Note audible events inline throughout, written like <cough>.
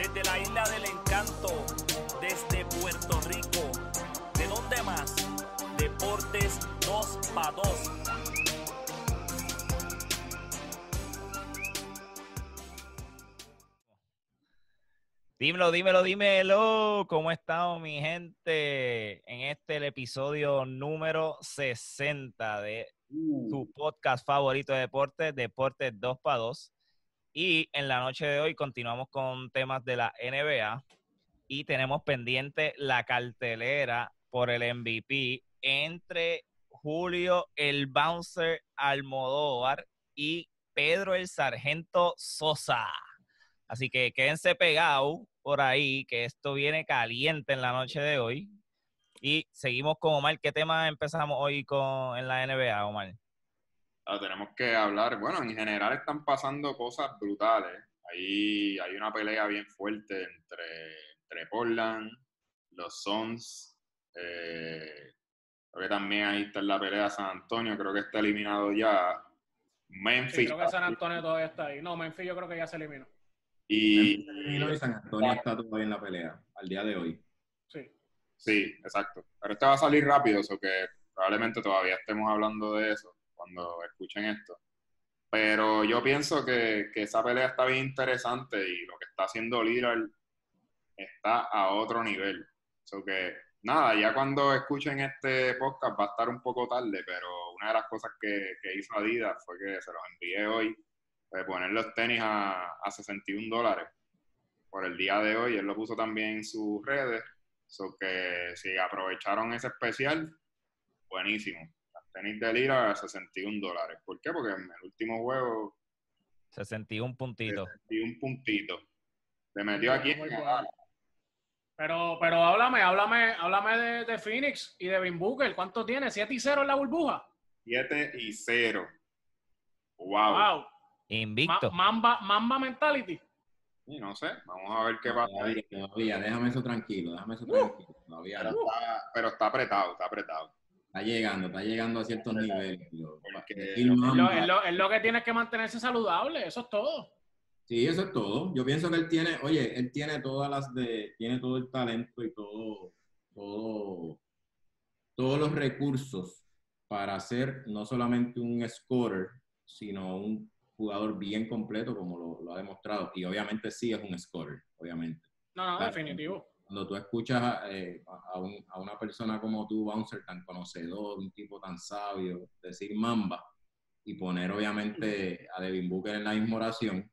desde la isla del encanto, desde Puerto Rico. ¿De dónde más? Deportes 2 para 2. Dímelo, dímelo, dímelo. ¿Cómo estamos, mi gente? En este el episodio número 60 de tu podcast favorito de deportes, Deportes 2 para 2. Y en la noche de hoy continuamos con temas de la NBA y tenemos pendiente la cartelera por el MVP entre Julio el Bouncer Almodóvar y Pedro el Sargento Sosa. Así que quédense pegados por ahí, que esto viene caliente en la noche de hoy. Y seguimos con Omar. ¿Qué tema empezamos hoy con en la NBA, Omar? Tenemos que hablar. Bueno, en general están pasando cosas brutales. Ahí hay una pelea bien fuerte entre, entre Portland, los Suns. Eh, creo que también ahí está en la pelea San Antonio. Creo que está eliminado ya. Memphis. Sí, creo que San Antonio todavía está ahí. No, Memphis yo creo que ya se eliminó. Y, y San Antonio está todavía en la pelea, al día de hoy. Sí. Sí, exacto. Pero este va a salir rápido, eso que probablemente todavía estemos hablando de eso cuando escuchen esto. Pero yo pienso que, que esa pelea está bien interesante y lo que está haciendo Lillard está a otro nivel. So que, nada, ya cuando escuchen este podcast va a estar un poco tarde, pero una de las cosas que, que hizo Adidas fue que se los envié hoy de poner los tenis a, a 61 dólares por el día de hoy. Él lo puso también en sus redes. So que si aprovecharon ese especial, buenísimo. Tenis de Lira a 61 dólares. ¿Por qué? Porque en el último juego. 61 puntitos. 61 puntitos. Le metió aquí. Muy bueno. Pero, pero háblame, háblame, háblame de, de Phoenix y de Vin Booker. ¿Cuánto tiene? ¿7 y 0 en la burbuja? 7 y 0. Wow. Wow. Invicto. Ma- Mamba, Mamba Mentality. Y no sé, vamos a ver qué pasa. Todavía, todavía, déjame eso tranquilo, déjame eso tranquilo. Todavía Pero no. está, pero está apretado, está apretado. Está llegando, está llegando a ciertos niveles. Lo- Es lo, es lo- es lo que tienes que mantenerse saludable, eso es todo. Sí, eso es todo. Yo pienso que él tiene, oye, él tiene todas las de, tiene todo el talento y todo, todo, todos los recursos para ser no solamente un scorer, sino un jugador bien completo como lo, lo ha demostrado. Y obviamente sí es un scorer, obviamente. No, no, Claro. definitivo. Cuando tú escuchas eh, a, a un- a una persona como tú, Bouncer, tan conocedor, un tipo tan sabio, decir Mamba y poner obviamente a Devin Booker en la misma oración,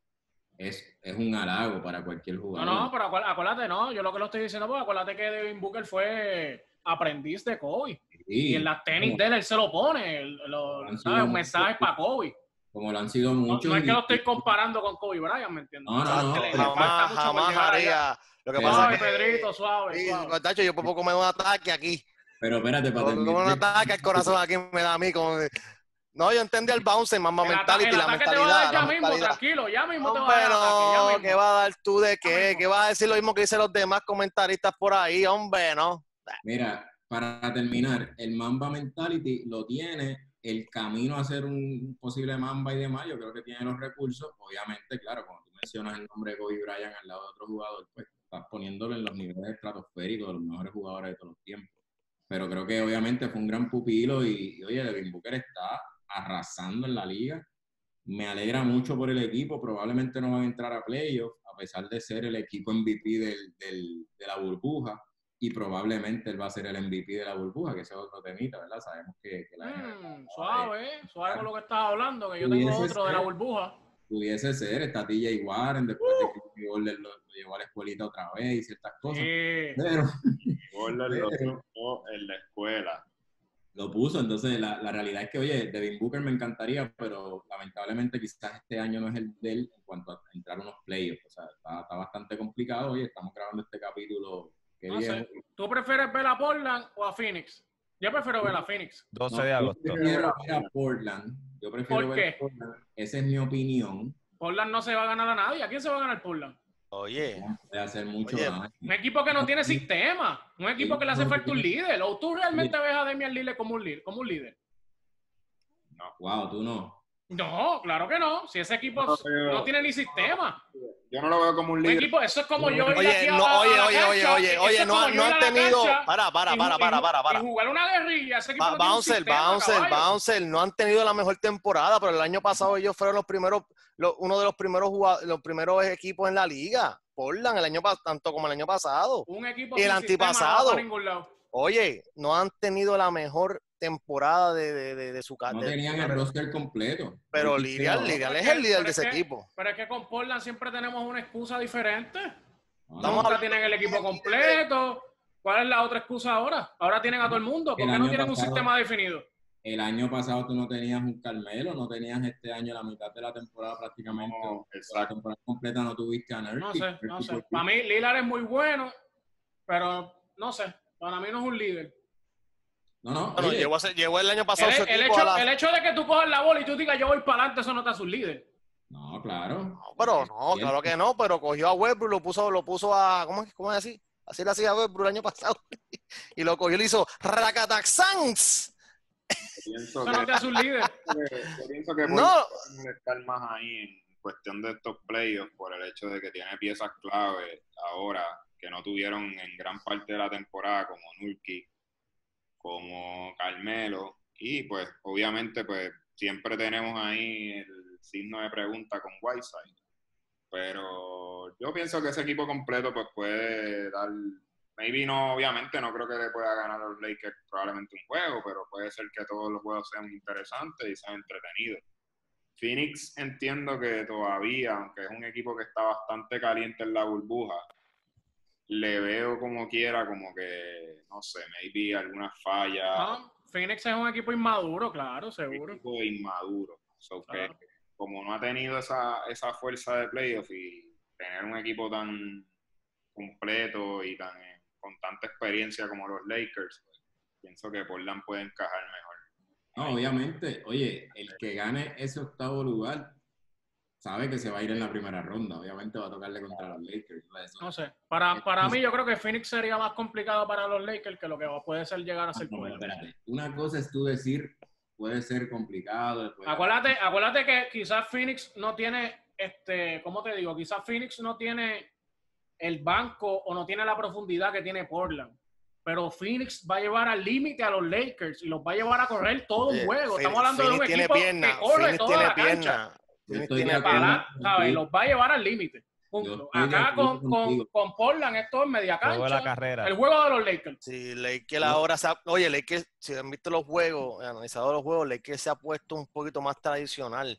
es, es un halago para cualquier No, jugador. no, pero acuérdate, acuérdate, no, yo lo que lo estoy diciendo, pues acuérdate que Devin Booker fue aprendiz de Kobe. Sí, Y en las tenis de él, él se lo pone, lo- ¿sabes? Un mensaje para Kobe. como lo han sido No, muchos. no es que lo estoy comparando con Kobe Bryant, ¿me entiendes? No, no, no, jamás, jamás haría. Lo que pasa Suave, es que. Pedrito, suave, Sí, suave. tacho, yo puedo comer un ataque aquí. Pero espérate, para Como un ataque al corazón aquí me da a mí. Como... No, yo entendí el bounce, ata- mentality, la ataque te va a mentalidad. dar ya la mismo, mentalidad. tranquilo, ya mismo te va a dar no. ¿qué va a dar tú de qué? ¿Qué vas a decir lo mismo que dicen los demás comentaristas por ahí? Hombre, no. Mira, para terminar, el Mamba Mentality lo tiene el camino a ser un posible Mamba y demás. Yo creo que tiene los recursos. Obviamente, claro, cuando tú mencionas el nombre de Kobe Bryant al lado de otro jugador, pues estás poniéndolo en los niveles estratosféricos de los mejores jugadores de todos los tiempos. Pero creo que obviamente fue un gran pupilo y, y, oye, Devin Booker está arrasando en la liga. Me alegra mucho por el equipo. Probablemente no van a entrar a playoffs, a pesar de ser el equipo MVP del, del, de la burbuja y probablemente él va a ser el MVP de la burbuja, que ese es otro temita, ¿verdad? Sabemos que, que la Mm, suave, eh, suave con lo que estás hablando, que yo tengo otro de la burbuja. Pudiese ser, está TJ Warren, después de que Jimmy Butler lo, lo llevó a la escuelita otra vez y ciertas cosas. <laughs> Sí. Pero lo tuvo en la escuela. lo puso, entonces la, la realidad es que, oye, Devin Booker me encantaría, pero lamentablemente quizás este año no es el de él en cuanto a entrar a unos playoffs. O sea, está, está bastante complicado. Oye, estamos grabando este capítulo. ¿qué No sé. ¿Tú prefieres ver a Portland o a Phoenix? Yo prefiero ver a Phoenix. 12 No, de yo agosto. prefiero ver a Portland. Yo prefiero ¿Por ver? Portland. Esa es mi opinión. Portland no se va a ganar a nadie. ¿A quién se va a ganar Portland? Oye, Puede hacer mucho Oye. Un equipo que no tiene sistema. Un equipo que le hace falta un líder. ¿O tú realmente ves a Demian Lillard como un líder? Como un líder? No. Wow, tú no. No, claro que no. Si ese equipo No, pero- no tiene ni sistema. Yo no lo veo como un líder. equipo, eso es como yo ir Oye, aquí no, a oye, la oye, cancha, oye, oye, oye, no, han- no tenido. Para, para, para, para, para, para. Y jugar una guerrilla. Ese equipo Ba- no tiene un Bouncer, sistema, Bouncer. Bouncer, no han tenido la mejor temporada, pero el año pasado ellos fueron los primeros, uno de los primeros los primeros equipos en la liga. Portland, el año pas- tanto como el año pasado. Un equipo Y el sin antipasado. Oye, no han tenido la mejor temporada de, de, de, de su No carrera. tenían el roster completo. Pero Lirial, no, Lirial es el líder de es ese que- equipo. Pero es que con Portland siempre tenemos una excusa diferente. no, no. Hablando- tienen el equipo completo. ¿Cuál es la otra excusa ahora? Ahora tienen a todo el mundo. ¿Por qué no tienen un sistema definido? El año pasado tú no tenías un Carmelo, no tenías este año la mitad de la temporada prácticamente. No, La temporada completa no tuviste a Nurkic. No sé, no sé. Para mí, Lillard es muy bueno, pero no sé. Para mí no es un líder. No, no, oye, llegó, a ser- llegó el año pasado El, su el equipo hecho, a la- el hecho de que tú cojas la bola y tú digas yo voy para adelante, eso no te hace un líder. no, claro. No, pero no, claro que no, pero cogió a Westbrook, lo puso, lo puso a, ¿cómo es, cómo es así? Así le hacía a Westbrook el año pasado. <laughs> y lo cogió y le hizo Rakataxans. Pienso Eso no te un líder. yo pienso que No, estar más ahí en cuestión de estos playoffs por el hecho de que tiene piezas clave ahora que no tuvieron en gran parte de la temporada como Nurkic, como Carmelo y pues obviamente pues siempre tenemos ahí el signo de pregunta con Whiteside. Pero yo pienso que ese equipo completo pues puede dar maybe no obviamente no creo que le pueda ganar a los Lakers probablemente un juego, pero puede ser que todos los juegos sean interesantes y sean entretenidos. Phoenix entiendo que todavía, aunque es un equipo que está bastante caliente en la burbuja, le veo como quiera, como que, no sé, maybe alguna falla, No, Phoenix es un equipo inmaduro, claro, un seguro. equipo inmaduro. So que, como no ha tenido esa, esa fuerza de playoff y tener un equipo tan completo y tan eh, con tanta experiencia como los Lakers, pues, pienso que Portland puede encajar mejor. No, obviamente, oye, el que gane ese octavo lugar sabe que se va a ir en la primera ronda. Obviamente va a tocarle contra los Lakers. Eso- No sé. Para, para mí, yo creo que Phoenix sería más complicado para los Lakers que lo que puede ser llegar a ser No, espérate. Una cosa es tú decir, puede ser complicado. Acuérdate, acuérdate que quizás Phoenix no tiene, este, ¿cómo te digo? Quizás Phoenix no tiene el banco o no tiene la profundidad que tiene Portland. Pero Phoenix va a llevar al límite a los Lakers y los va a llevar a correr todo un juego. Estamos hablando de un equipo pierna, que corre Phoenix toda tiene la cancha. pierna. Tiene pierna. Para, ¿sabes? Los va a llevar al límite. Acá con, con, con Portland esto es media Juego de la cancha. carrera. El juego de los Lakers. Sí, Lakers ahora se ha- oye, Lakers, si han visto los juegos, analizado los juegos, Lakers se ha puesto un poquito más tradicional.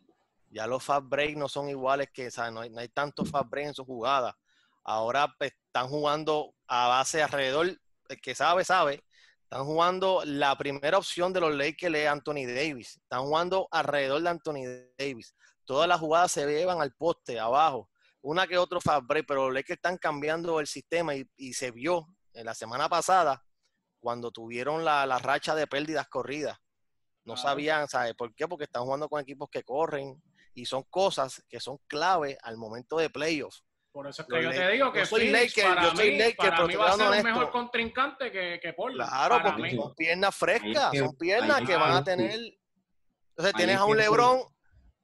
Ya los fast break no son iguales que, ¿sabes? No hay, no hay tanto fast break en sus jugadas. Ahora pues, están jugando a base alrededor, el que sabe, sabe. Están jugando, la primera opción de los Lakers es Anthony Davis. Están jugando alrededor de Anthony Davis. Todas las jugadas se llevan al poste, abajo. Una que otro fast break, pero los Lakers están cambiando el sistema y, y se vio en la semana pasada cuando tuvieron la, la racha de pérdidas corridas. No sabían, ¿sabes por qué? Porque están jugando con equipos que corren y son cosas que son clave al momento de playoffs. Por eso es Los que yo te digo que yo soy Phoenix Laker, para yo soy mí, Laker, para pero mí va a ser un mejor contrincante que, que Portland. Claro, para porque mí. son piernas frescas, es que- son piernas que es van a que- tener. Entonces tienes es a un que- Lebron,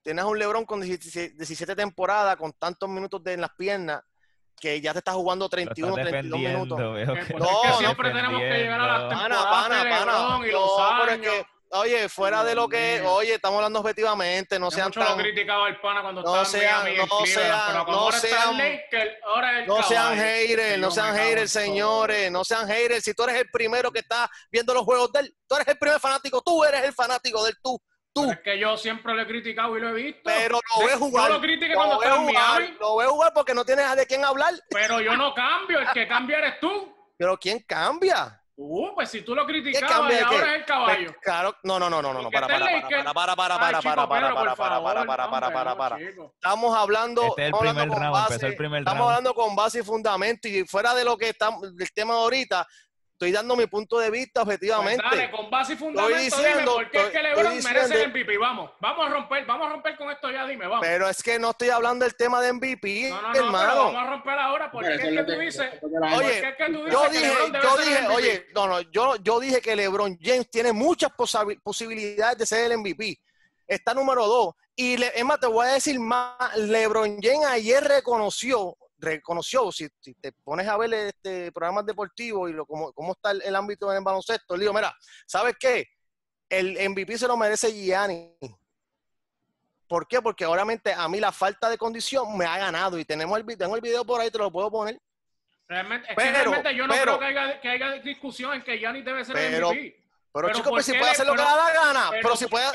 tienes a un Lebron con 17, 17 temporadas, con tantos minutos de, en las piernas, que ya te está jugando Lo 31, estás 32 defendiendo, minutos. <laughs> pues, No, es que no, siempre tenemos que llegar a las. Pana, temporadas pana, de pana. LeBron y los No, es años. que, oye, fuera de lo que, oye, estamos hablando objetivamente, no sean mucho lo tan, criticaba al pana cuando no sean- Miami no sean- no sean- ahora es el no sean haters, no sean haters, señores, no sean haters. Si tú eres el primero que está viendo los juegos de él, tú eres el primer fanático, tú eres el fanático de él, tú, tú. Pero es que yo siempre lo he criticado y lo he visto. Pero lo ves jugar. Yo lo critiqué cuando estaba en jugar, Miami, lo ves jugar porque no tienes de quién hablar. pero yo no cambio. El que cambia eres tú. Pero ¿quién cambia? Uh, pues si tú lo ¿Qué criticabas ahora es el caballo. Pues, claro, no, no, no, no, no, para, para, el para, para, para, para, para, para, para, para, para, para, para, para. Estamos hablando, Este es el estamos primer hablando con base, el primer estamos round. hablando con base y fundamento y fuera de lo que estamos, del tema de ahorita, estoy dando mi punto de vista Pues objetivamente. dale, con base y fundamento, diciendo, dime por qué es que estoy- LeBron estoy merece el diciendo- MVP. Vamos, vamos a romper, vamos a romper con esto ya, dime, vamos. Pero es que no estoy hablando del tema de MVP, no, no, no, pero hermano. vamos a romper ahora es es que tú dices, Oye, gente- porque es que tú dices Yo dije, yo dije, oye, no, no, yo, yo dije que LeBron James tiene muchas posibilidades de ser el MVP. Está número dos. Y le, más, te voy a decir más, LeBron James ayer reconoció, reconoció, si, si te pones a ver este programas deportivos y lo, cómo, cómo está el, el ámbito en el baloncesto, le digo, mira, ¿sabes qué? El MVP se lo merece Gianni. ¿Por qué? Porque obviamente a mí la falta de condición me ha ganado y tenemos el, tengo el video por ahí, te lo puedo poner. Realmente, es que Pero- realmente yo no pero- creo que haya, que haya discusión en que Giannis debe ser Pero- el MVP. Pero, Pero chicos, ¿por pues si puede hacer lo que le da la gana, pero si ¿por puede...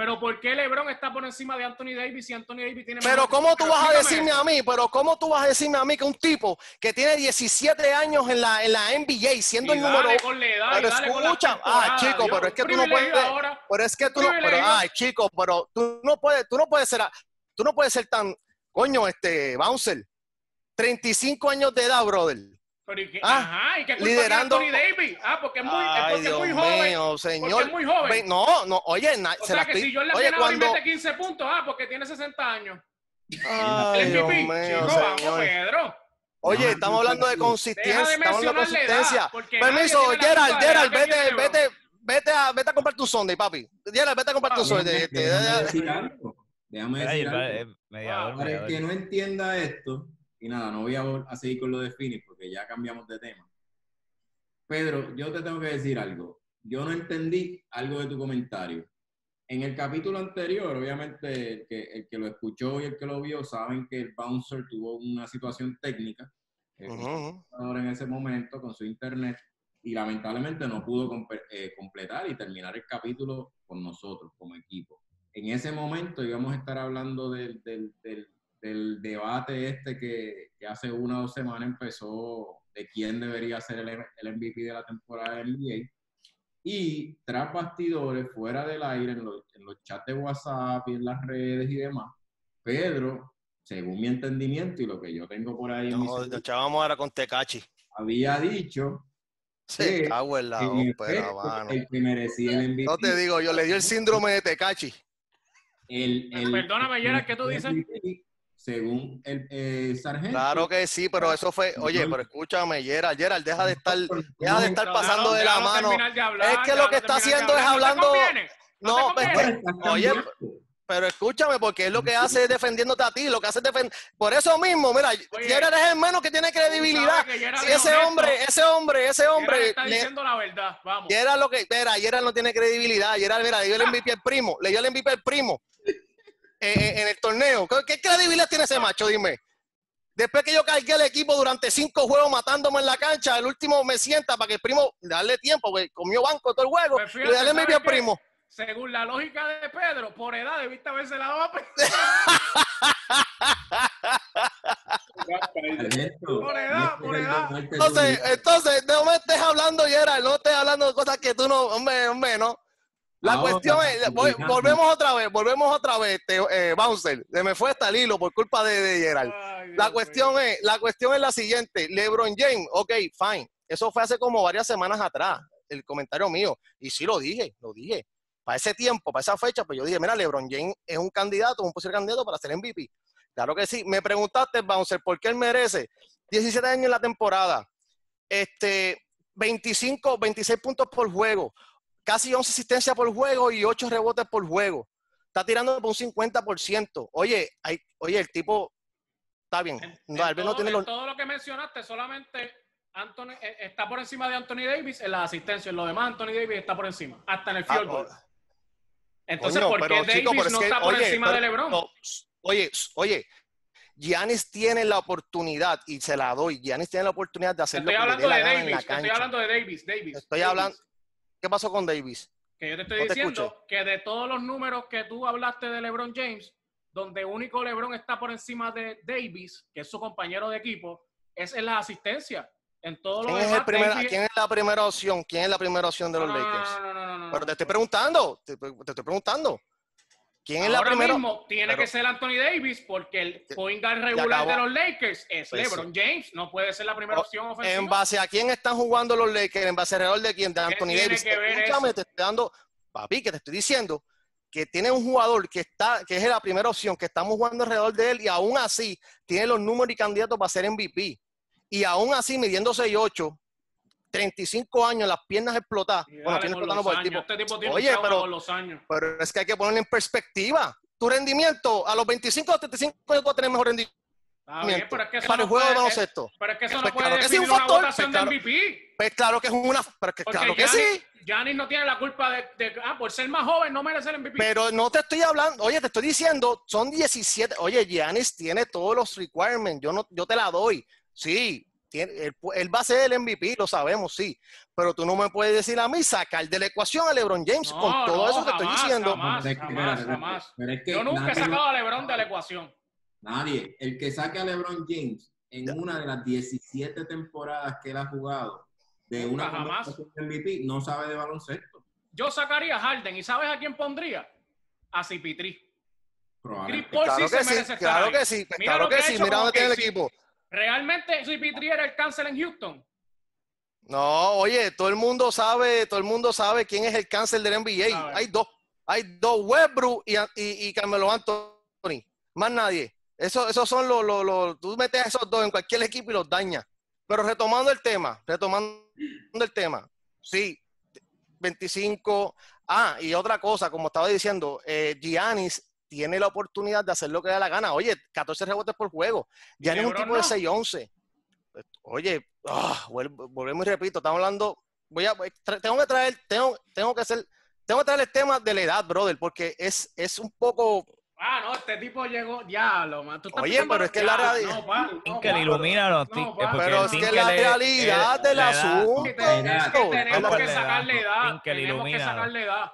Pero ¿por qué LeBron está por encima de Anthony Davis y Anthony Davis tiene Pero ¿cómo tú vas a decirme a mí? Pero ¿cómo tú vas a decirme a mí que un tipo que tiene 17 años en la, en la NBA, siendo Y el dale número con la edad, y Pero dale con las escucha, ah, chico, Dios, pero es que tú no puedes- ahora. Pero es que tú no, pero, ay, chico, pero tú no puedes, tú no puedes ser, tú no puedes ser tan, coño, este, bouncer, 35 años de edad, brother. Pero ¿y qué? Ah, Ajá, ¿y qué culpa liderando- tiene Anthony Davis? Ah, porque es muy, es porque joven. mío, Porque señor. es muy joven. Ve- No, no, oye, na- o se sea la que estoy- si yo le oye, y cuando, mete 15 puntos, ah, porque tiene 60 años. ay, El Dios MVP, mío, chico, vamos, señor. Pedro. Oye, No, estamos hablando de consistencia, de estamos hablando de Permiso, Gerald, Gerald, vete, vete, vete a, vete a comprar tu Sunday, papi. Gerald, vete a comprar tu Ah, Sunday. Déjame, déjame de- decir algo. Déjame algo. Para el que no entienda esto, y nada, no voy a, a seguir con lo de Phoenix porque ya cambiamos de tema. Pedro, yo te tengo que decir algo. Yo no entendí algo de tu comentario. En el capítulo anterior, obviamente, el que, el que lo escuchó y el que lo vio saben que el bouncer tuvo una situación técnica ujú. computadora en ese momento con su internet y lamentablemente no pudo eh, completar y terminar el capítulo con nosotros como equipo. En ese momento íbamos a estar hablando del, del- del- del debate este que, que hace una o dos semanas empezó de quién debería ser el, el MVP de la temporada de NBA. Y tras bastidores, fuera del aire, en los, en los chats de WhatsApp y en las redes y demás, Pedro, según mi entendimiento y lo que yo tengo por ahí en mi No, nos echábamos ahora con Tecachi. había dicho Sí, cago en la ópera, mano. el que merecía el MVP. No te digo, yo le dio el síndrome de Tecachi. el, el- Perdóname, Gerard, ¿qué tú el dices? Según el eh, sargento. Claro que sí, pero eso fue, oye, pero escúchame, Gerald, Gerald, deja de estar, deja de estar pasando de la mano. Es que lo que está haciendo es hablando- ¿No pues? Estás Oye. Pero escúchame, porque es lo que hace es defendiéndote a ti, lo que hace es defender. Por eso mismo, mira, Oye, Gerald es el menos que tiene credibilidad. que Si es ese honesto. hombre, ese hombre, ese Gerard hombre, está le- diciendo la verdad, vamos. Gerald lo que, mira, Gerald no tiene credibilidad. Gerald, mira, le dio el <laughs> MVP al primo, le dio el MVP al primo en el torneo. ¿Qué, qué credibilidad tiene ese macho? Dime. Después que yo cargué el equipo durante cinco juegos matándome en la cancha, el último me sienta para que el primo darle tiempo, porque comió banco todo el juego, Pues y fíjate, le da el MVP ¿sabes al qué? primo. Según la lógica de Pedro, por edad debiste haberse la dado a Pedro. Sargento, Por edad, por edad. Entonces, entonces, no me estés hablando, Gerald, no estés hablando de cosas que tú no, hombre, hombre, no. La Ahora, cuestión es, voy- volvemos otra vez, volvemos otra vez, te- eh, Bouncer, se me fue hasta el hilo por culpa de, de Gerald. Ay, La cuestión es, la cuestión es la siguiente, LeBron James, ok, fine, eso fue hace como varias semanas atrás, el comentario mío, y sí lo dije, lo dije. Para ese tiempo, para esa fecha, pues yo dije, mira, LeBron James es un candidato, un posible candidato para ser MVP. Claro que sí. Me preguntaste, Bouncer, ¿por qué él merece 17 años en la temporada? Este, 25, 26 puntos por juego, casi 11 asistencias por juego y 8 rebotes por juego. Está tirando por un 50%. Oye, hay, oye, el tipo está bien. En, No, en todo, no tiene en los, todo lo que mencionaste, solamente Anthony, eh, está por encima de Anthony Davis en la asistencia. En lo demás, Anthony Davis está por encima, hasta en el Ah, field goal. oh, Entonces, coño, ¿por qué Davis chico, no que, está por oye, encima pero- de LeBron? no, oye, oye, Giannis tiene la oportunidad y se la doy. Giannis tiene la oportunidad de hacer Estoy hablando de Davis, estoy hablando de Davis, Davis. Estoy Davis. hablando- ¿Qué pasó con Davis? Que yo te estoy No diciendo que de todos los números que tú hablaste de LeBron James, donde único LeBron está por encima de Davis, que es su compañero de equipo, es en la asistencia. En todos los ¿Quién es, el demás, primera- Davis- ¿Quién es la primera opción? ¿Quién es la primera opción de los No, Lakers? no, no, no, no, no. Pero te estoy preguntando, te, te estoy preguntando. ¿Quién es la Ahora primera? mismo tiene pero- que ser Anthony Davis porque el point guard regular de los Lakers es Pues LeBron James. No puede ser la primera Oh, opción ofensiva. ¿En base a quién están jugando los Lakers? ¿En base alrededor de quién? De Anthony tiene Davis. que ver Escúchame, eso? te estoy dando, papi, que te estoy diciendo que tiene un jugador que está, que es la primera opción, que estamos jugando alrededor de él y aún así tiene los números y candidatos para ser MVP. Y aún así, midiendo 6'8", 35 años, las piernas explotadas. Y Bueno, por el tipo. Este tipo tiene Oye, pero- con los años. Pero es que hay que ponerlo en perspectiva. tu rendimiento a los 25 o 35 años tú vas a tener mejor rendimiento Está bien, pero es que eso para no el juego de baloncesto. Pero es que eso Pues no puede claro definir un una factor, votación pues de MVP. Pues claro que es una, pero que, claro que Giannis, sí. Giannis no tiene la culpa de, de- ah, por ser más joven no merece el MVP. Pero no te estoy hablando, oye, te estoy diciendo, son 17. Oye, Giannis tiene todos los requirements, yo no, yo te la doy. Sí, tiene, él, él va a ser el MVP, lo sabemos, sí. Pero tú no me puedes decir a mí sacar de la ecuación a LeBron James No, con todo no, eso que estoy diciendo. jamás. Jamás, jamás. Pero es que Yo nunca he nadie- sacado a LeBron de la ecuación. Nadie. El que saque a LeBron James en una de las 17 temporadas que él ha jugado de Nunca, una jamás. MVP no sabe de baloncesto. Yo sacaría a Harden y ¿sabes a quién pondría? A Cipitri. Chris. Paul Claro sí que se sí, merece estar claro ahí. que sí, Mira claro lo que sí. Mira dónde tiene el equipo. Realmente Cipitri era el cáncer en Houston. No, oye, todo el mundo sabe, todo el mundo sabe quién es el cáncer del NBA. Hay dos, hay dos, Westbrook y, y, y Carmelo Anthony. Más nadie. Eso, esos son los, los, los- tú metes a esos dos en cualquier equipo y los dañas. Pero retomando el tema, retomando el tema, sí, 25. Ah, y otra cosa, como estaba diciendo, eh, Giannis tiene la oportunidad de hacer lo que le da la gana. Oye, 14 rebotes por juego. Giannis es un tipo de no. 6-11. Oye, vuel- volvemos y repito, estamos hablando, voy a, tengo que traer, tengo, tengo que hacer, tengo que traer el tema de la edad, brother, porque es, es un poco, Ah, no, este tipo llegó, diablo, man. Oye, pero es que la realidad- No, pa, no, Tinker, pa. ilumínanos. No, Tinker, pa. porque pero es que la realidad es- del la edad- asunto. Tenemos que la sacarle edad. Tenemos que sacarle edad.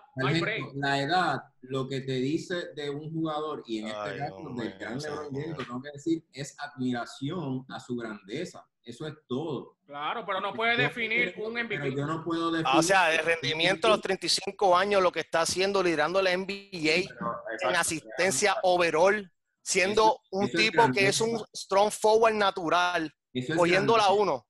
La edad, lo que te dice de un jugador, y en este caso del gran. LeBron James, tengo que decir, es admiración a su grandeza. Eso es todo. Claro, pero no puede definir un MVP. Yo no puedo ah, definir. O sea, de rendimiento a los 35 años, lo que está haciendo liderando la NBA en asistencia exacto. overall, siendo un tipo que es un strong forward natural, cogiendo la 1.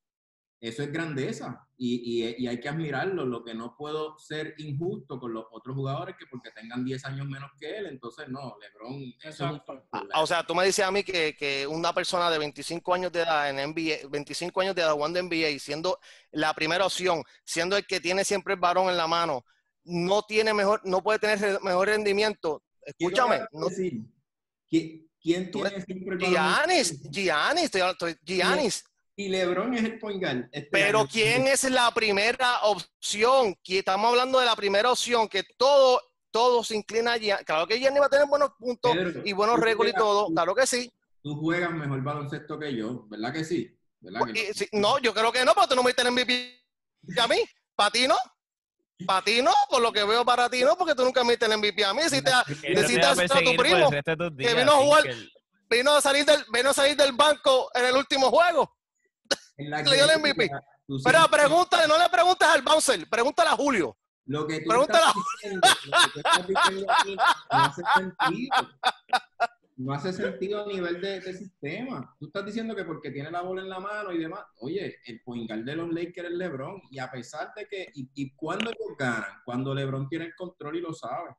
Eso es grandeza y, y- y hay que admirarlo. Lo que no puedo ser injusto con los otros jugadores que porque tengan 10 años menos que él, entonces no, LeBron. eso es un Exacto. factor. Ah, O sea, tú me dices a mí que, que una persona de 25 años de edad en NBA, 25 años de edad jugando NBA, siendo la primera opción, siendo el que tiene siempre el varón en la mano, no tiene mejor, no puede tener mejor rendimiento. ¿Qué Escúchame, no, decir? ¿Qui- ¿Quién Tú tiene siempre el balón? Giannis, Giannis, estoy, estoy- Giannis. Y LeBron es el point guard este Pero año. ¿quién es la primera opción? Que Estamos hablando de la primera opción, que todo, todo se inclina a Giannis. Claro que Giannis va a tener buenos puntos Pedro, y buenos récords y juegas- todo, tú- claro que sí. Tú juegas mejor baloncesto que yo, ¿verdad que sí? ¿Verdad que Y no? si- no, yo creo que no, pero tú no me tienes MVP a mí. ¿Para ti no? Para ti no, por lo que veo para ti no, porque tú nunca me el MVP a mí. Si te, necesitas a tu el primo, que vino a jugar- vino a salir del, vino a salir del banco en el último juego. En la le dio el que- MVP. tú Pero siempre- pregúntale, no le preguntes al bouncer, pregúntale a Julio. Lo que tú Pregúntale estás diciendo, lo que tú estás diciendo aquí no hace <laughs> sentido. No hace sentido a nivel de, de sistema. Tú estás diciendo que porque tiene la bola en la mano y demás. Oye, el point guard de los Lakers es LeBron. Y a pesar de que. ¿Y, y cuándo ellos ganan? Cuando LeBron tiene el control y lo sabe.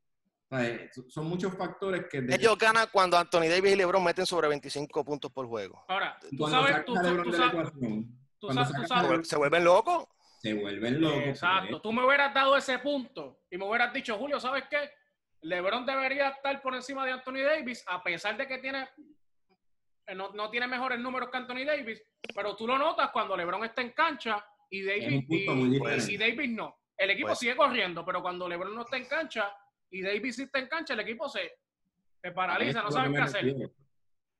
O sea, eh, son muchos factores que. de- Ellos ganan cuando Anthony Davis y LeBron meten sobre 25 puntos por juego. Ahora, tú cuando sabes, tú, sabes, ecuación, tú sabes- tú Se vuelven locos. se vuelven locos. Exacto. Tú me hubieras dado ese punto y me hubieras dicho, Julio, ¿sabes qué? LeBron debería estar por encima de Anthony Davis, a pesar de que tiene eh, no, no tiene mejores números que Anthony Davis, pero tú lo notas cuando LeBron está en cancha y Davis, y, y Davis no. El equipo Pues- sigue corriendo, pero cuando LeBron no está en cancha y Davis sí está en cancha, el equipo se, se paraliza, no saben qué hacer.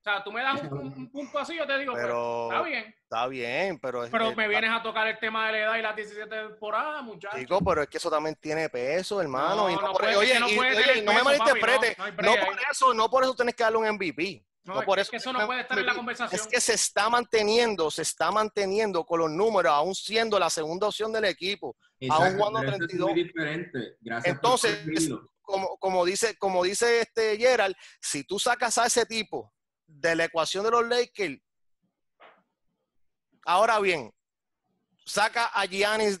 O sea, tú me das un, un- un punto así, yo te digo, Pero- pues, está bien. Está bien, pero es- Pero es- me vienes a tocar el tema de la edad y las 17 temporadas, muchachos. Chico, pero es que eso también tiene peso, hermano. No, y no, no por, puede- oye, no y- puede oye, tener no me peso, malinterprete. papi, no, por eso, no por eso tienes que darle un MVP. No, es por eso es que eso no puede estar en la conversación. Es que se está manteniendo, se está manteniendo con los números, aún siendo la segunda opción del equipo. Exacto, jugando pero eso 32. Es muy diferente. Gracias Entonces. Como, como dice, como dice este Gerald, si tú sacas a ese tipo de la ecuación de los Lakers, ahora bien, saca a Giannis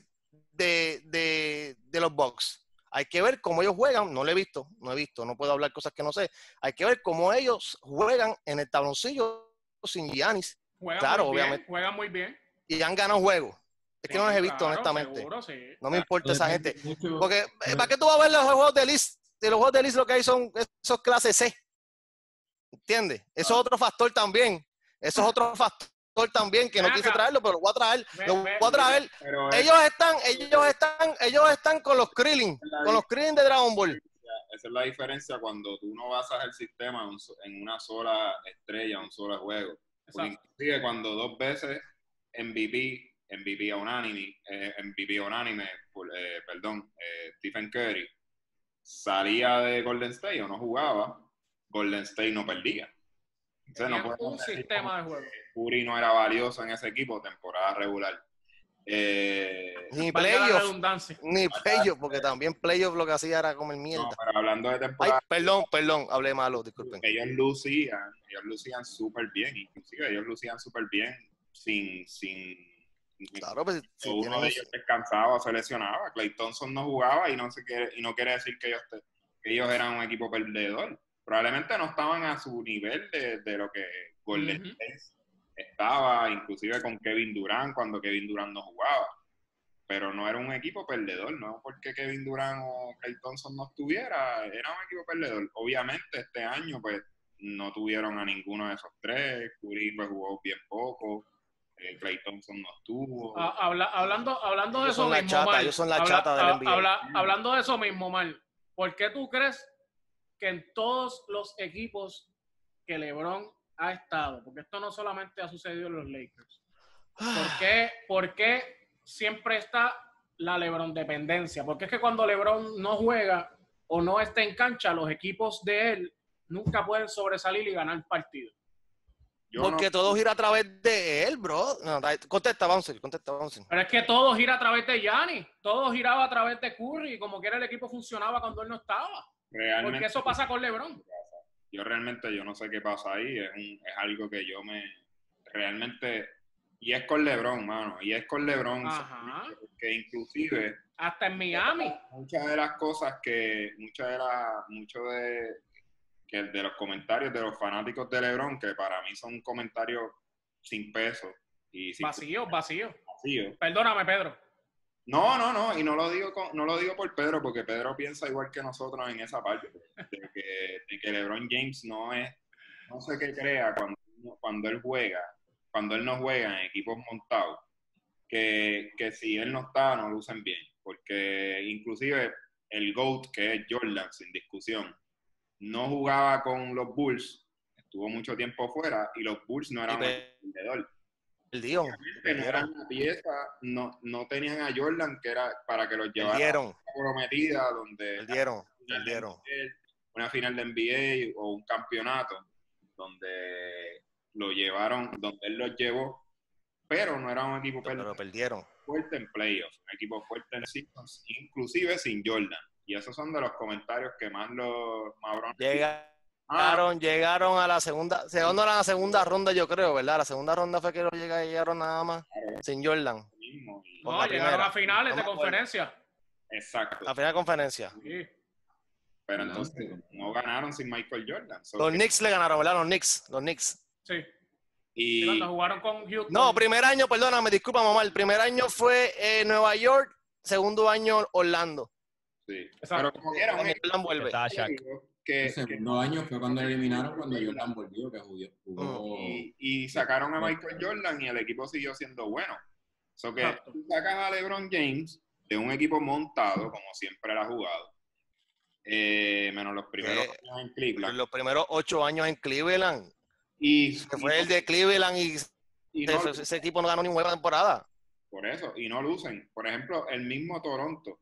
de, de, de los Bucks. Hay que ver cómo ellos juegan. No lo he visto, no he visto, no puedo hablar cosas que no sé. Hay que ver cómo ellos juegan en el tabloncillo sin Giannis Juegan claro, muy bien, obviamente. juegan muy bien. y han ganado juegos. Es que no los he visto, Claro, honestamente. seguro, sí. No me importa esa gente. Porque, eh, ¿para qué tú vas a ver los juegos de Liz? De los juegos de Liz lo que hay son esos clases C. ¿Entiendes? Eso es otro factor también. Eso es otro factor también que no quise traerlo, pero lo voy a traer. Lo voy a traer. Ellos están, ellos están, ellos están con los Krillin, con los Krillin de Dragon Ball. esa es la diferencia cuando tú no basas el sistema en, una sola estrella, un solo juego. Porque inclusive cuando dos veces MVP, MVP unánime, eh, MVP unánime, eh, perdón, eh, Stephen Curry, salía de Golden State o no jugaba, Golden State no perdía. Entonces, no un decir sistema de juego. Curry no era valioso en ese equipo temporada regular. Eh, Ni playoff, ni playoff, porque también playoff lo que hacía era comer no, mierda. pero hablando de Ay, temporada perdón, perdón, hablé malo, disculpen. ellos lucían, ellos lucían súper bien, inclusive ellos lucían súper bien sin, sin Claro, pues si uno de ellos descansaba o se lesionaba. Clay Thompson no jugaba y no se quiere, y no quiere decir que ellos, te- que ellos eran un equipo perdedor. Probablemente no estaban a su nivel de, de lo que Golden. State estaba, inclusive con Kevin Durant cuando Kevin Durant no jugaba. Pero no era un equipo perdedor, no porque Kevin Durant o Clay Thompson no estuviera, era un equipo perdedor. Obviamente este año pues no tuvieron a ninguno de esos tres, Curry pues jugó bien poco, eh, Clay Thompson no estuvo. Ah, habla- hablando, hablando de eso mismo, chata, ellos son la habla- chata del NBA. habla- hablando de eso mismo, Mar, ¿por qué tú crees que en todos los equipos que LeBron ha estado, porque esto no solamente ha sucedido en los Lakers, ¿por qué, por qué siempre está la LeBron dependencia? Porque es que cuando LeBron no juega o no está en cancha, los equipos de él nunca pueden sobresalir y ganar partidos. Yo Porque no- todo gira a través de él, bro. No, contesta, Bouncer, contesta, Bouncer. Pero es que todo gira a través de Gianni, todo giraba a través de Curry, y como quiera el equipo funcionaba cuando él no estaba. realmente, Porque eso pasa con LeBron. yo realmente yo no sé qué pasa ahí, es, un- es algo que yo me realmente y es con LeBron, mano, y es con LeBron Ajá. que inclusive Hasta en Miami. muchas de las cosas que muchas de las muchos de que de los comentarios de los fanáticos de LeBron que para mí son comentarios sin peso y sin Vacío, vacío. vacío. Perdóname, Pedro. No, no, no, y no lo digo con- no lo digo por Pedro, porque Pedro piensa igual que nosotros en esa parte, de que, de que LeBron James no es, no sé qué crea cuando, cuando él juega, cuando él no juega en equipos montados, que, que si él no está, no lucen bien, porque inclusive el GOAT, que es Jordan, sin discusión, no jugaba con los Bulls, estuvo mucho tiempo fuera, y los Bulls no eran un vendedor que no eran una pieza, no, no tenían a Jordan que era para que los llevara perdieron, a prometida, donde perdieron, una final de perdieron. NBA, una final de NBA o un campeonato, donde lo llevaron, donde él los llevó, pero no era un equipo Pero perdieron. fuerte en playoffs, un equipo fuerte en seasons, inclusive sin Jordan. Y esos son de los comentarios que más los Mabrones Ah, Llegaron, llegaron a la segunda, segundo a la segunda ronda, yo creo, ¿verdad? La segunda ronda fue que lo llega- llegaron nada más sin Jordan. mismo, y- Por No, la llegaron primera. a finales de conferencia. Exacto. La final de conferencia. Sí. Pero entonces no ganaron sin Michael Jordan. So Los que- Knicks le ganaron, ¿verdad? Los Knicks, los Knicks. Sí. y, Y cuando jugaron con Houston. No, primer año, perdóname, disculpa, mamá. El primer año fue eh, Nueva York, segundo año Orlando. Sí. Pero como quiera, un Jordan vuelve. Que, El segundo año fue cuando eliminaron cuando Jordan volvió, que jugó. jugó- y, y sacaron a Michael Jordan y el equipo siguió siendo bueno. So que Exacto. tú sacas a LeBron James de un equipo montado, como siempre él ha jugado, eh, menos los primeros Eh, años en Cleveland. Los primeros ocho años en Cleveland. Y, Que fue el de Cleveland y y ese, no- ese equipo no ganó ni una temporada. por eso, y no lucen. Por ejemplo, el mismo Toronto.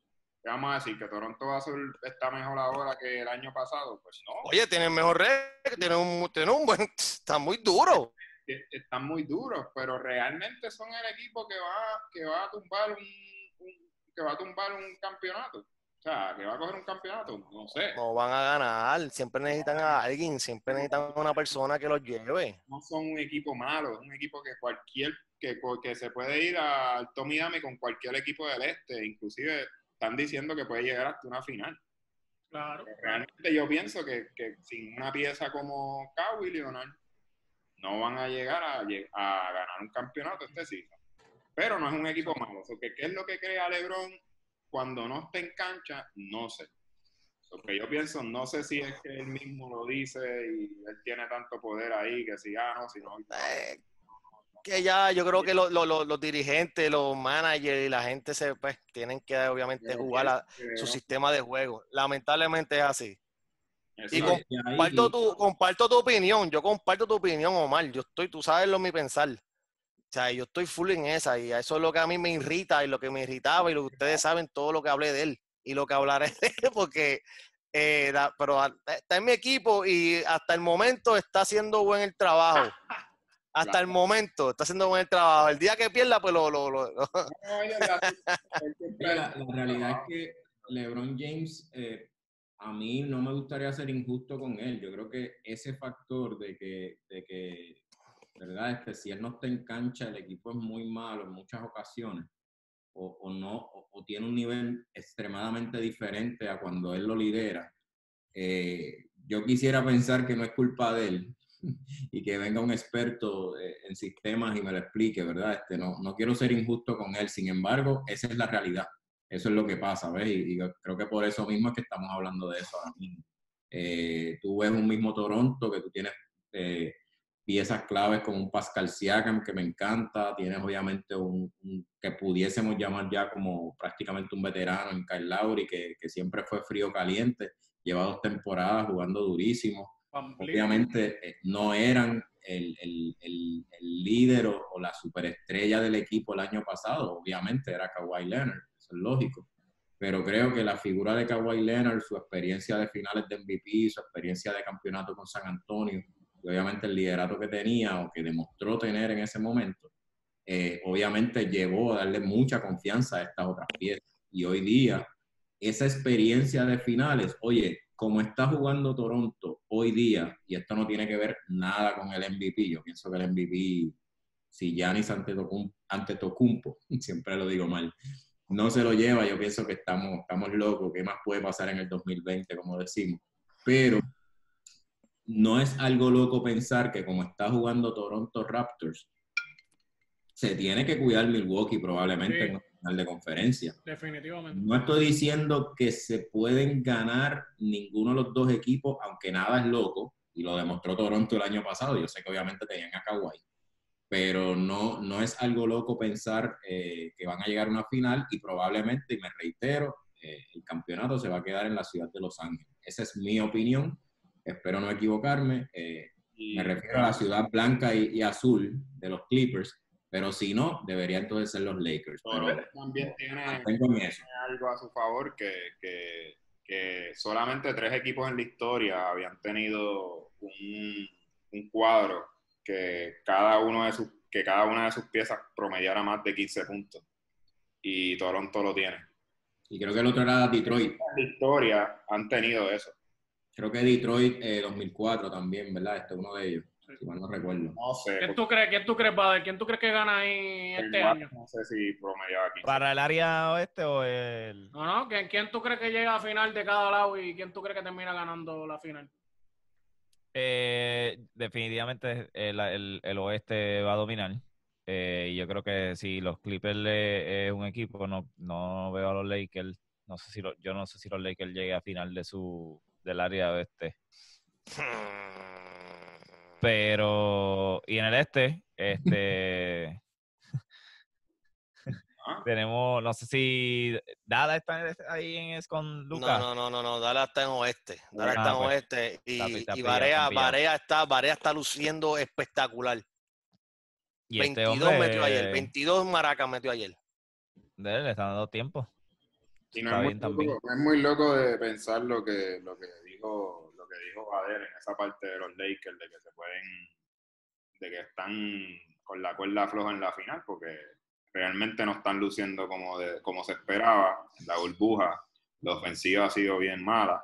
¿Qué vamos a decir? ¿Que Toronto va a ser, está mejor ahora que el año pasado? Pues no. Oye, tienen mejor récord, tienen un, tienen un buen. <laughs> Está muy duro. que están muy duros, pero realmente son el equipo que va, que va a tumbar un, un- que va a tumbar un campeonato. O sea, que va a coger un campeonato, no sé. No van a ganar. Siempre necesitan a alguien, siempre necesitan a una persona que los lleve. No son un equipo malo, es un equipo que cualquier, que, que se puede ir al Tommy Dame con cualquier equipo del este, inclusive están diciendo que puede llegar hasta una final. Claro. Realmente yo pienso que, que sin una pieza como Kawhi Leonard no van a llegar a, ganar un campeonato este season. Pero no es un equipo malo. O sea, que ¿Qué es lo que crea LeBron cuando no está en cancha? No sé. Lo que yo pienso, no sé si es que él mismo lo dice y él tiene tanto poder ahí que si gano, si no. Eh, que ya yo creo que lo- lo- lo- los dirigentes, los managers y la gente se pues tienen que obviamente jugar a su sistema de juego. Lamentablemente es así. Y Comparto tu, comparto tu opinión, yo comparto tu opinión, Omar. Yo estoy, tú sabes lo mi pensar. O sea, yo estoy full en esa y eso es lo que a mí me irrita y lo que me irritaba y lo que ustedes saben, todo lo que hablé de él y lo que hablaré <laughs> de él porque, eh, da- pero a- está en mi equipo y hasta el momento está haciendo buen el trabajo. Hasta el momento está haciendo buen trabajo. El día que pierda, pues lo... lo, lo- la, la realidad es que LeBron James, eh, a mí no me gustaría ser injusto con él. Yo creo que ese factor de que, de que ¿verdad? Este, si él no está en cancha, el equipo es muy malo en muchas ocasiones, o, o no, o, o tiene un nivel extremadamente diferente a cuando él lo lidera. Eh, yo quisiera pensar que no es culpa de él <laughs> y que venga un experto eh, en sistemas y me lo explique, ¿verdad? Este, no, no quiero ser injusto con él, sin embargo, esa es la realidad. Eso es lo que pasa, ¿ves? Y, creo que por eso mismo es que estamos hablando de eso ahora mismo. Eh, tú ves un mismo Toronto que tú tienes eh, piezas claves como un Pascal Siakam que me encanta, tienes obviamente un, un- que pudiésemos llamar ya como prácticamente un veterano en Kyle Lowry que, que siempre fue frío caliente, lleva dos temporadas jugando durísimo obviamente eh, no eran el, el- el- líder o, la superestrella del equipo el año pasado, obviamente era Kawhi Leonard, es lógico. Pero creo que la figura de Kawhi Leonard, su experiencia de finales de MVP, su experiencia de campeonato con San Antonio, y obviamente el liderato que tenía o que demostró tener en ese momento, eh, obviamente llevó a darle mucha confianza a estas otras piezas. Y hoy día, esa experiencia de finales, oye, como está jugando Toronto hoy día, y esto no tiene que ver nada con el MVP, yo pienso que el MVP, si Giannis Antetokoun- Antetokounmpo, <laughs> siempre lo digo mal, no se lo lleva, yo pienso que estamos, estamos locos, ¿qué más puede pasar en el 2020, como decimos? Pero no es algo loco pensar que como está jugando Toronto Raptors, se tiene que cuidar Milwaukee probablemente Sí. Final de conferencia. Definitivamente. No estoy diciendo que se pueden ganar ninguno de los dos equipos, aunque nada es loco, y lo demostró Toronto el año pasado. Yo sé que obviamente tenían a Kawhi, pero no, no es algo loco pensar eh, que van a llegar a una final y probablemente, y me reitero, eh, el campeonato se va a quedar en la ciudad de Los Ángeles. Esa es mi opinión. Espero no equivocarme. Eh, Y- me refiero a la ciudad blanca y, y azul de los Clippers, pero si no, debería entonces ser los Lakers. Pero también tiene, eso. algo a su favor que, que, que solamente tres equipos en la historia habían tenido un, un cuadro que cada uno de sus que cada una de sus piezas promediara más de 15 puntos y Toronto lo tiene. Y creo que el otro era Detroit. En la historia han tenido eso. Creo que Detroit eh, 2004 también, ¿verdad? Este es uno de ellos, mal no recuerdo. No sé. ¿Quién tú crees, quién tú crees, Bader? ¿Quién tú crees que gana ahí este año? No sé si promediaba 15. ¿Para el área oeste o el...? No, no, ¿quién, quién tú crees que llega a final de cada lado y quién tú crees que termina ganando la final? Eh, definitivamente el, el- el oeste va a dominar. Eh, y yo creo que si los Clippers le- es un equipo, no, no veo a los Lakers. No sé si lo- yo no sé si los Lakers lleguen a final de su del área oeste. <laughs> Pero, y en el este, este <laughs> Ah. tenemos, no sé si Dada está este- ahí en es con Lucas. No, no, no, no, no, Dallas está en oeste. Dallas Ah, está en pues, oeste. Y. Barea está, Barea está luciendo espectacular. y este 22 hombre, metió ayer, 22 maracas metió ayer. de él, le están dando tiempo. Y no Está es, muy bien también. loco, no es muy loco de pensar lo que, lo que dijo, lo que dijo Bader en esa parte de los Lakers, de que se pueden, de que están con la cuerda floja en la final, porque realmente no están luciendo como, de, como se esperaba. La burbuja, la ofensiva ha sido bien mala.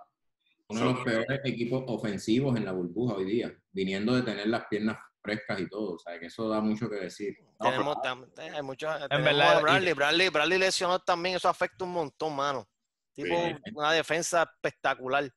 Uno de los peores equipos ofensivos en la burbuja hoy día, viniendo de tener las piernas frescas y todo. O sea, que eso da mucho que decir. Tenemos, eh, hay muchos, tenemos verdad, Bradley, Bradley, Bradley lesionó también, eso afecta un montón, mano. Tipo, Sí. una defensa espectacular.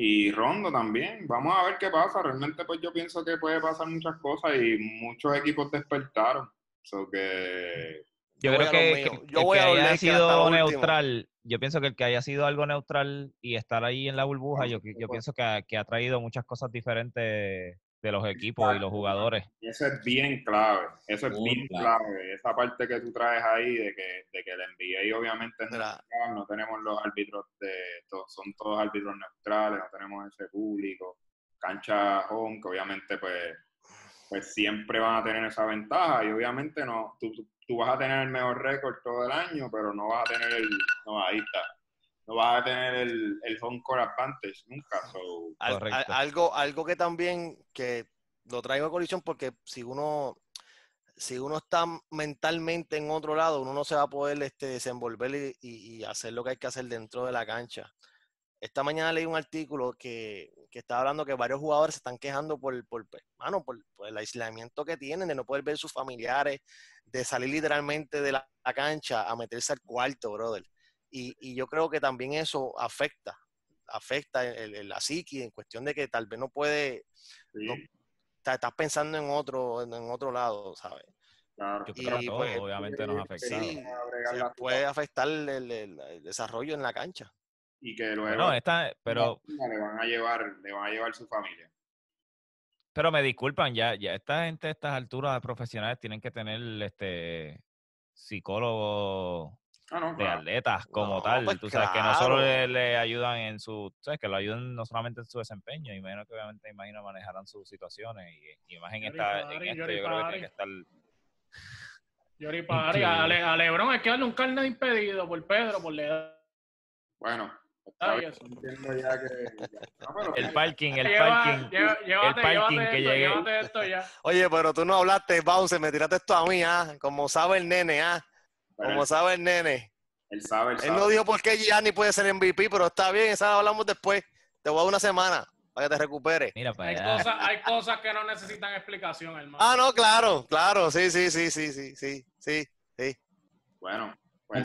Y Rondo también. Vamos a ver qué pasa. Realmente, pues yo pienso que puede pasar muchas cosas y muchos equipos despertaron. So que Yo, creo que, el voy que a haya sido último. neutral, yo pienso que el que haya sido algo neutral y estar ahí en la burbuja, yo, yo pienso que ha, que ha traído muchas cosas diferentes de los equipos y los jugadores. Y eso es bien clave, eso es Muy bien clave. clave. Esa parte que tú traes ahí de que, de que el NBA obviamente es Mira. neutral, no tenemos los árbitros de, to- son todos árbitros neutrales, no tenemos ese público, cancha home, que obviamente pues, pues siempre van a tener esa ventaja y obviamente no, tú, tú- tú vas a tener el mejor récord todo el año, pero no vas a tener el, no, ahí está, no vas a tener el, el home court advantage nunca, so, Al- Correcto. al- algo, algo que también que lo traigo a colisión porque si uno si uno está mentalmente en otro lado, uno no se va a poder este, desenvolver y, y- y hacer lo que hay que hacer dentro de la cancha. Esta mañana leí un artículo que, que estaba hablando que varios jugadores se están quejando por, por, pues, mano, por, por el aislamiento que tienen, de no poder ver sus familiares, de salir literalmente de la, la cancha a meterse al cuarto, brother. Y, y yo creo que también eso afecta, afecta el, el- la psiqui en cuestión de que tal vez no puede, sí, No. estás pensando en otro, en, en otro lado, ¿sabes? claro. Yo creo que todo, pues, obviamente, nos ha afectado. sí, la- puede afectar el, el- el desarrollo en la cancha. y que luego Bueno, esta, pero, le van a llevar, le van a llevar su familia. pero me disculpan, ya, ya esta gente a estas alturas profesionales tienen que tener este psicólogos Ah, no, de claro. atletas como No, tal. pues Tú sabes que no solo le, le ayudan en su, sabes que lo ayudan no solamente en su desempeño, menos que obviamente imagino manejarán sus situaciones y, y más en esta, en esto yo creo que tiene que estar Yori <laughs> a, Le- a Lebron hay que darle un carnet impedido por Pedro, por la edad. Bueno, está Ay, bien, eso. entiendo ya que... ya- no, pero- el parking, el Lleva- parking. lleva- llévate, parking llévate que esto, esto ya. Oye, pero tú no hablaste, Bounce, me tiraste esto a mí, ¿ah? Como sabe el nene, ¿ah? Pero Como él, sabe el nene. él sabe, él Él sabe. no dijo por qué Gianni puede ser MVP, pero está bien, esa la hablamos después. Te voy a dar una semana para que te recuperes. Mira para Hay allá. cosas, hay cosas que no necesitan explicación, hermano. Ah, no, claro, claro, sí, sí, sí, sí, sí, sí, sí. Bueno, pues...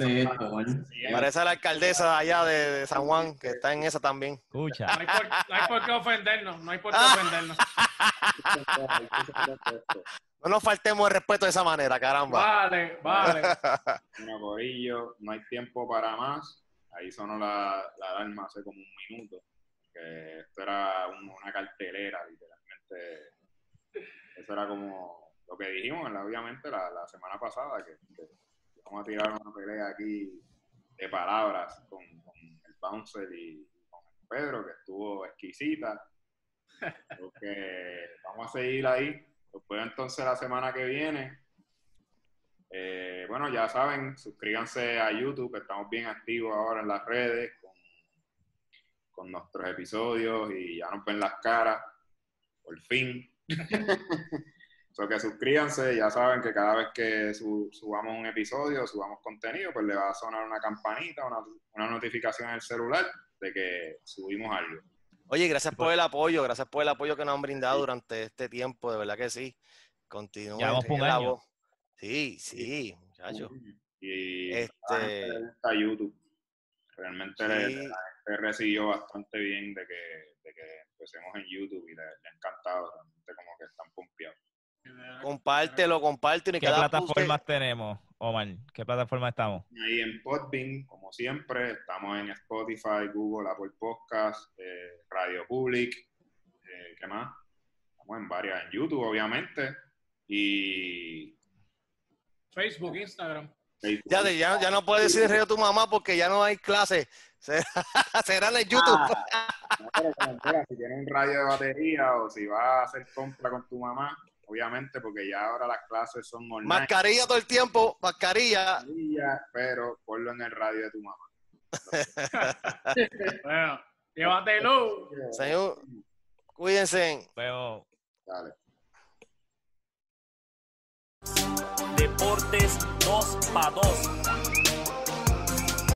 Parece la alcaldesa de allá de, de San Juan, que está en esa también. Escucha. No hay, por, no hay por qué ofendernos, no hay por qué ofendernos. <laughs> No nos faltemos el respeto de esa manera, caramba. Vale, vale. <laughs> Bueno, Corillo, no hay tiempo para más. Ahí sonó la, la alarma hace como un minuto. Que esto era un- una cartelera, literalmente. Eso era como lo que dijimos, obviamente, la, la semana pasada, que, que vamos a tirar una pelea aquí de palabras con, con el Bouncer y con Pedro, que estuvo exquisita. <laughs> Creo que vamos a seguir ahí. Después entonces la semana que viene eh, bueno, ya saben, suscríbanse a YouTube, que estamos bien activos ahora en las redes con, con nuestros episodios y ya nos ven las caras, por fin. <laughs> so que suscríbanse, ya saben que cada vez que su- subamos un episodio, subamos contenido, pues le va a sonar una campanita, una, una notificación en el celular de que subimos algo. Oye, gracias por el apoyo, gracias por el apoyo que nos han brindado durante este tiempo, de verdad que sí. Continúen. Ya vamos por un ríen la año. Sí, sí, muchachos. Y Este- a YouTube. Realmente Sí. la gente recibió bastante bien de que, de que empecemos en YouTube y le, ha encantado. Realmente como que están pompeados. Compártelo, compártelo y ¿Qué cada plataformas tenemos, Omar? ¿Qué plataforma estamos? Ahí en Podbean, como siempre, estamos en Spotify, Google, Apple Podcast, eh, Radio Public, eh, ¿qué más? Estamos en varias, en YouTube, obviamente, y Facebook, Instagram. Facebook. Ya, de- ya, ya no puedes decir rey de tu mamá porque ya no hay clase. <laughs> Será, será en YouTube. No, pero quiera, si tienes un radio de batería o si vas a hacer compra con tu mamá, obviamente, porque ya ahora las clases son online. Mascarilla todo el tiempo, mascarilla. mascarilla, pero ponlo en el radio de tu mamá. <laughs> Bueno, llévatelo. Señor, cuídense. Veo Dale. Deportes 2 para 2.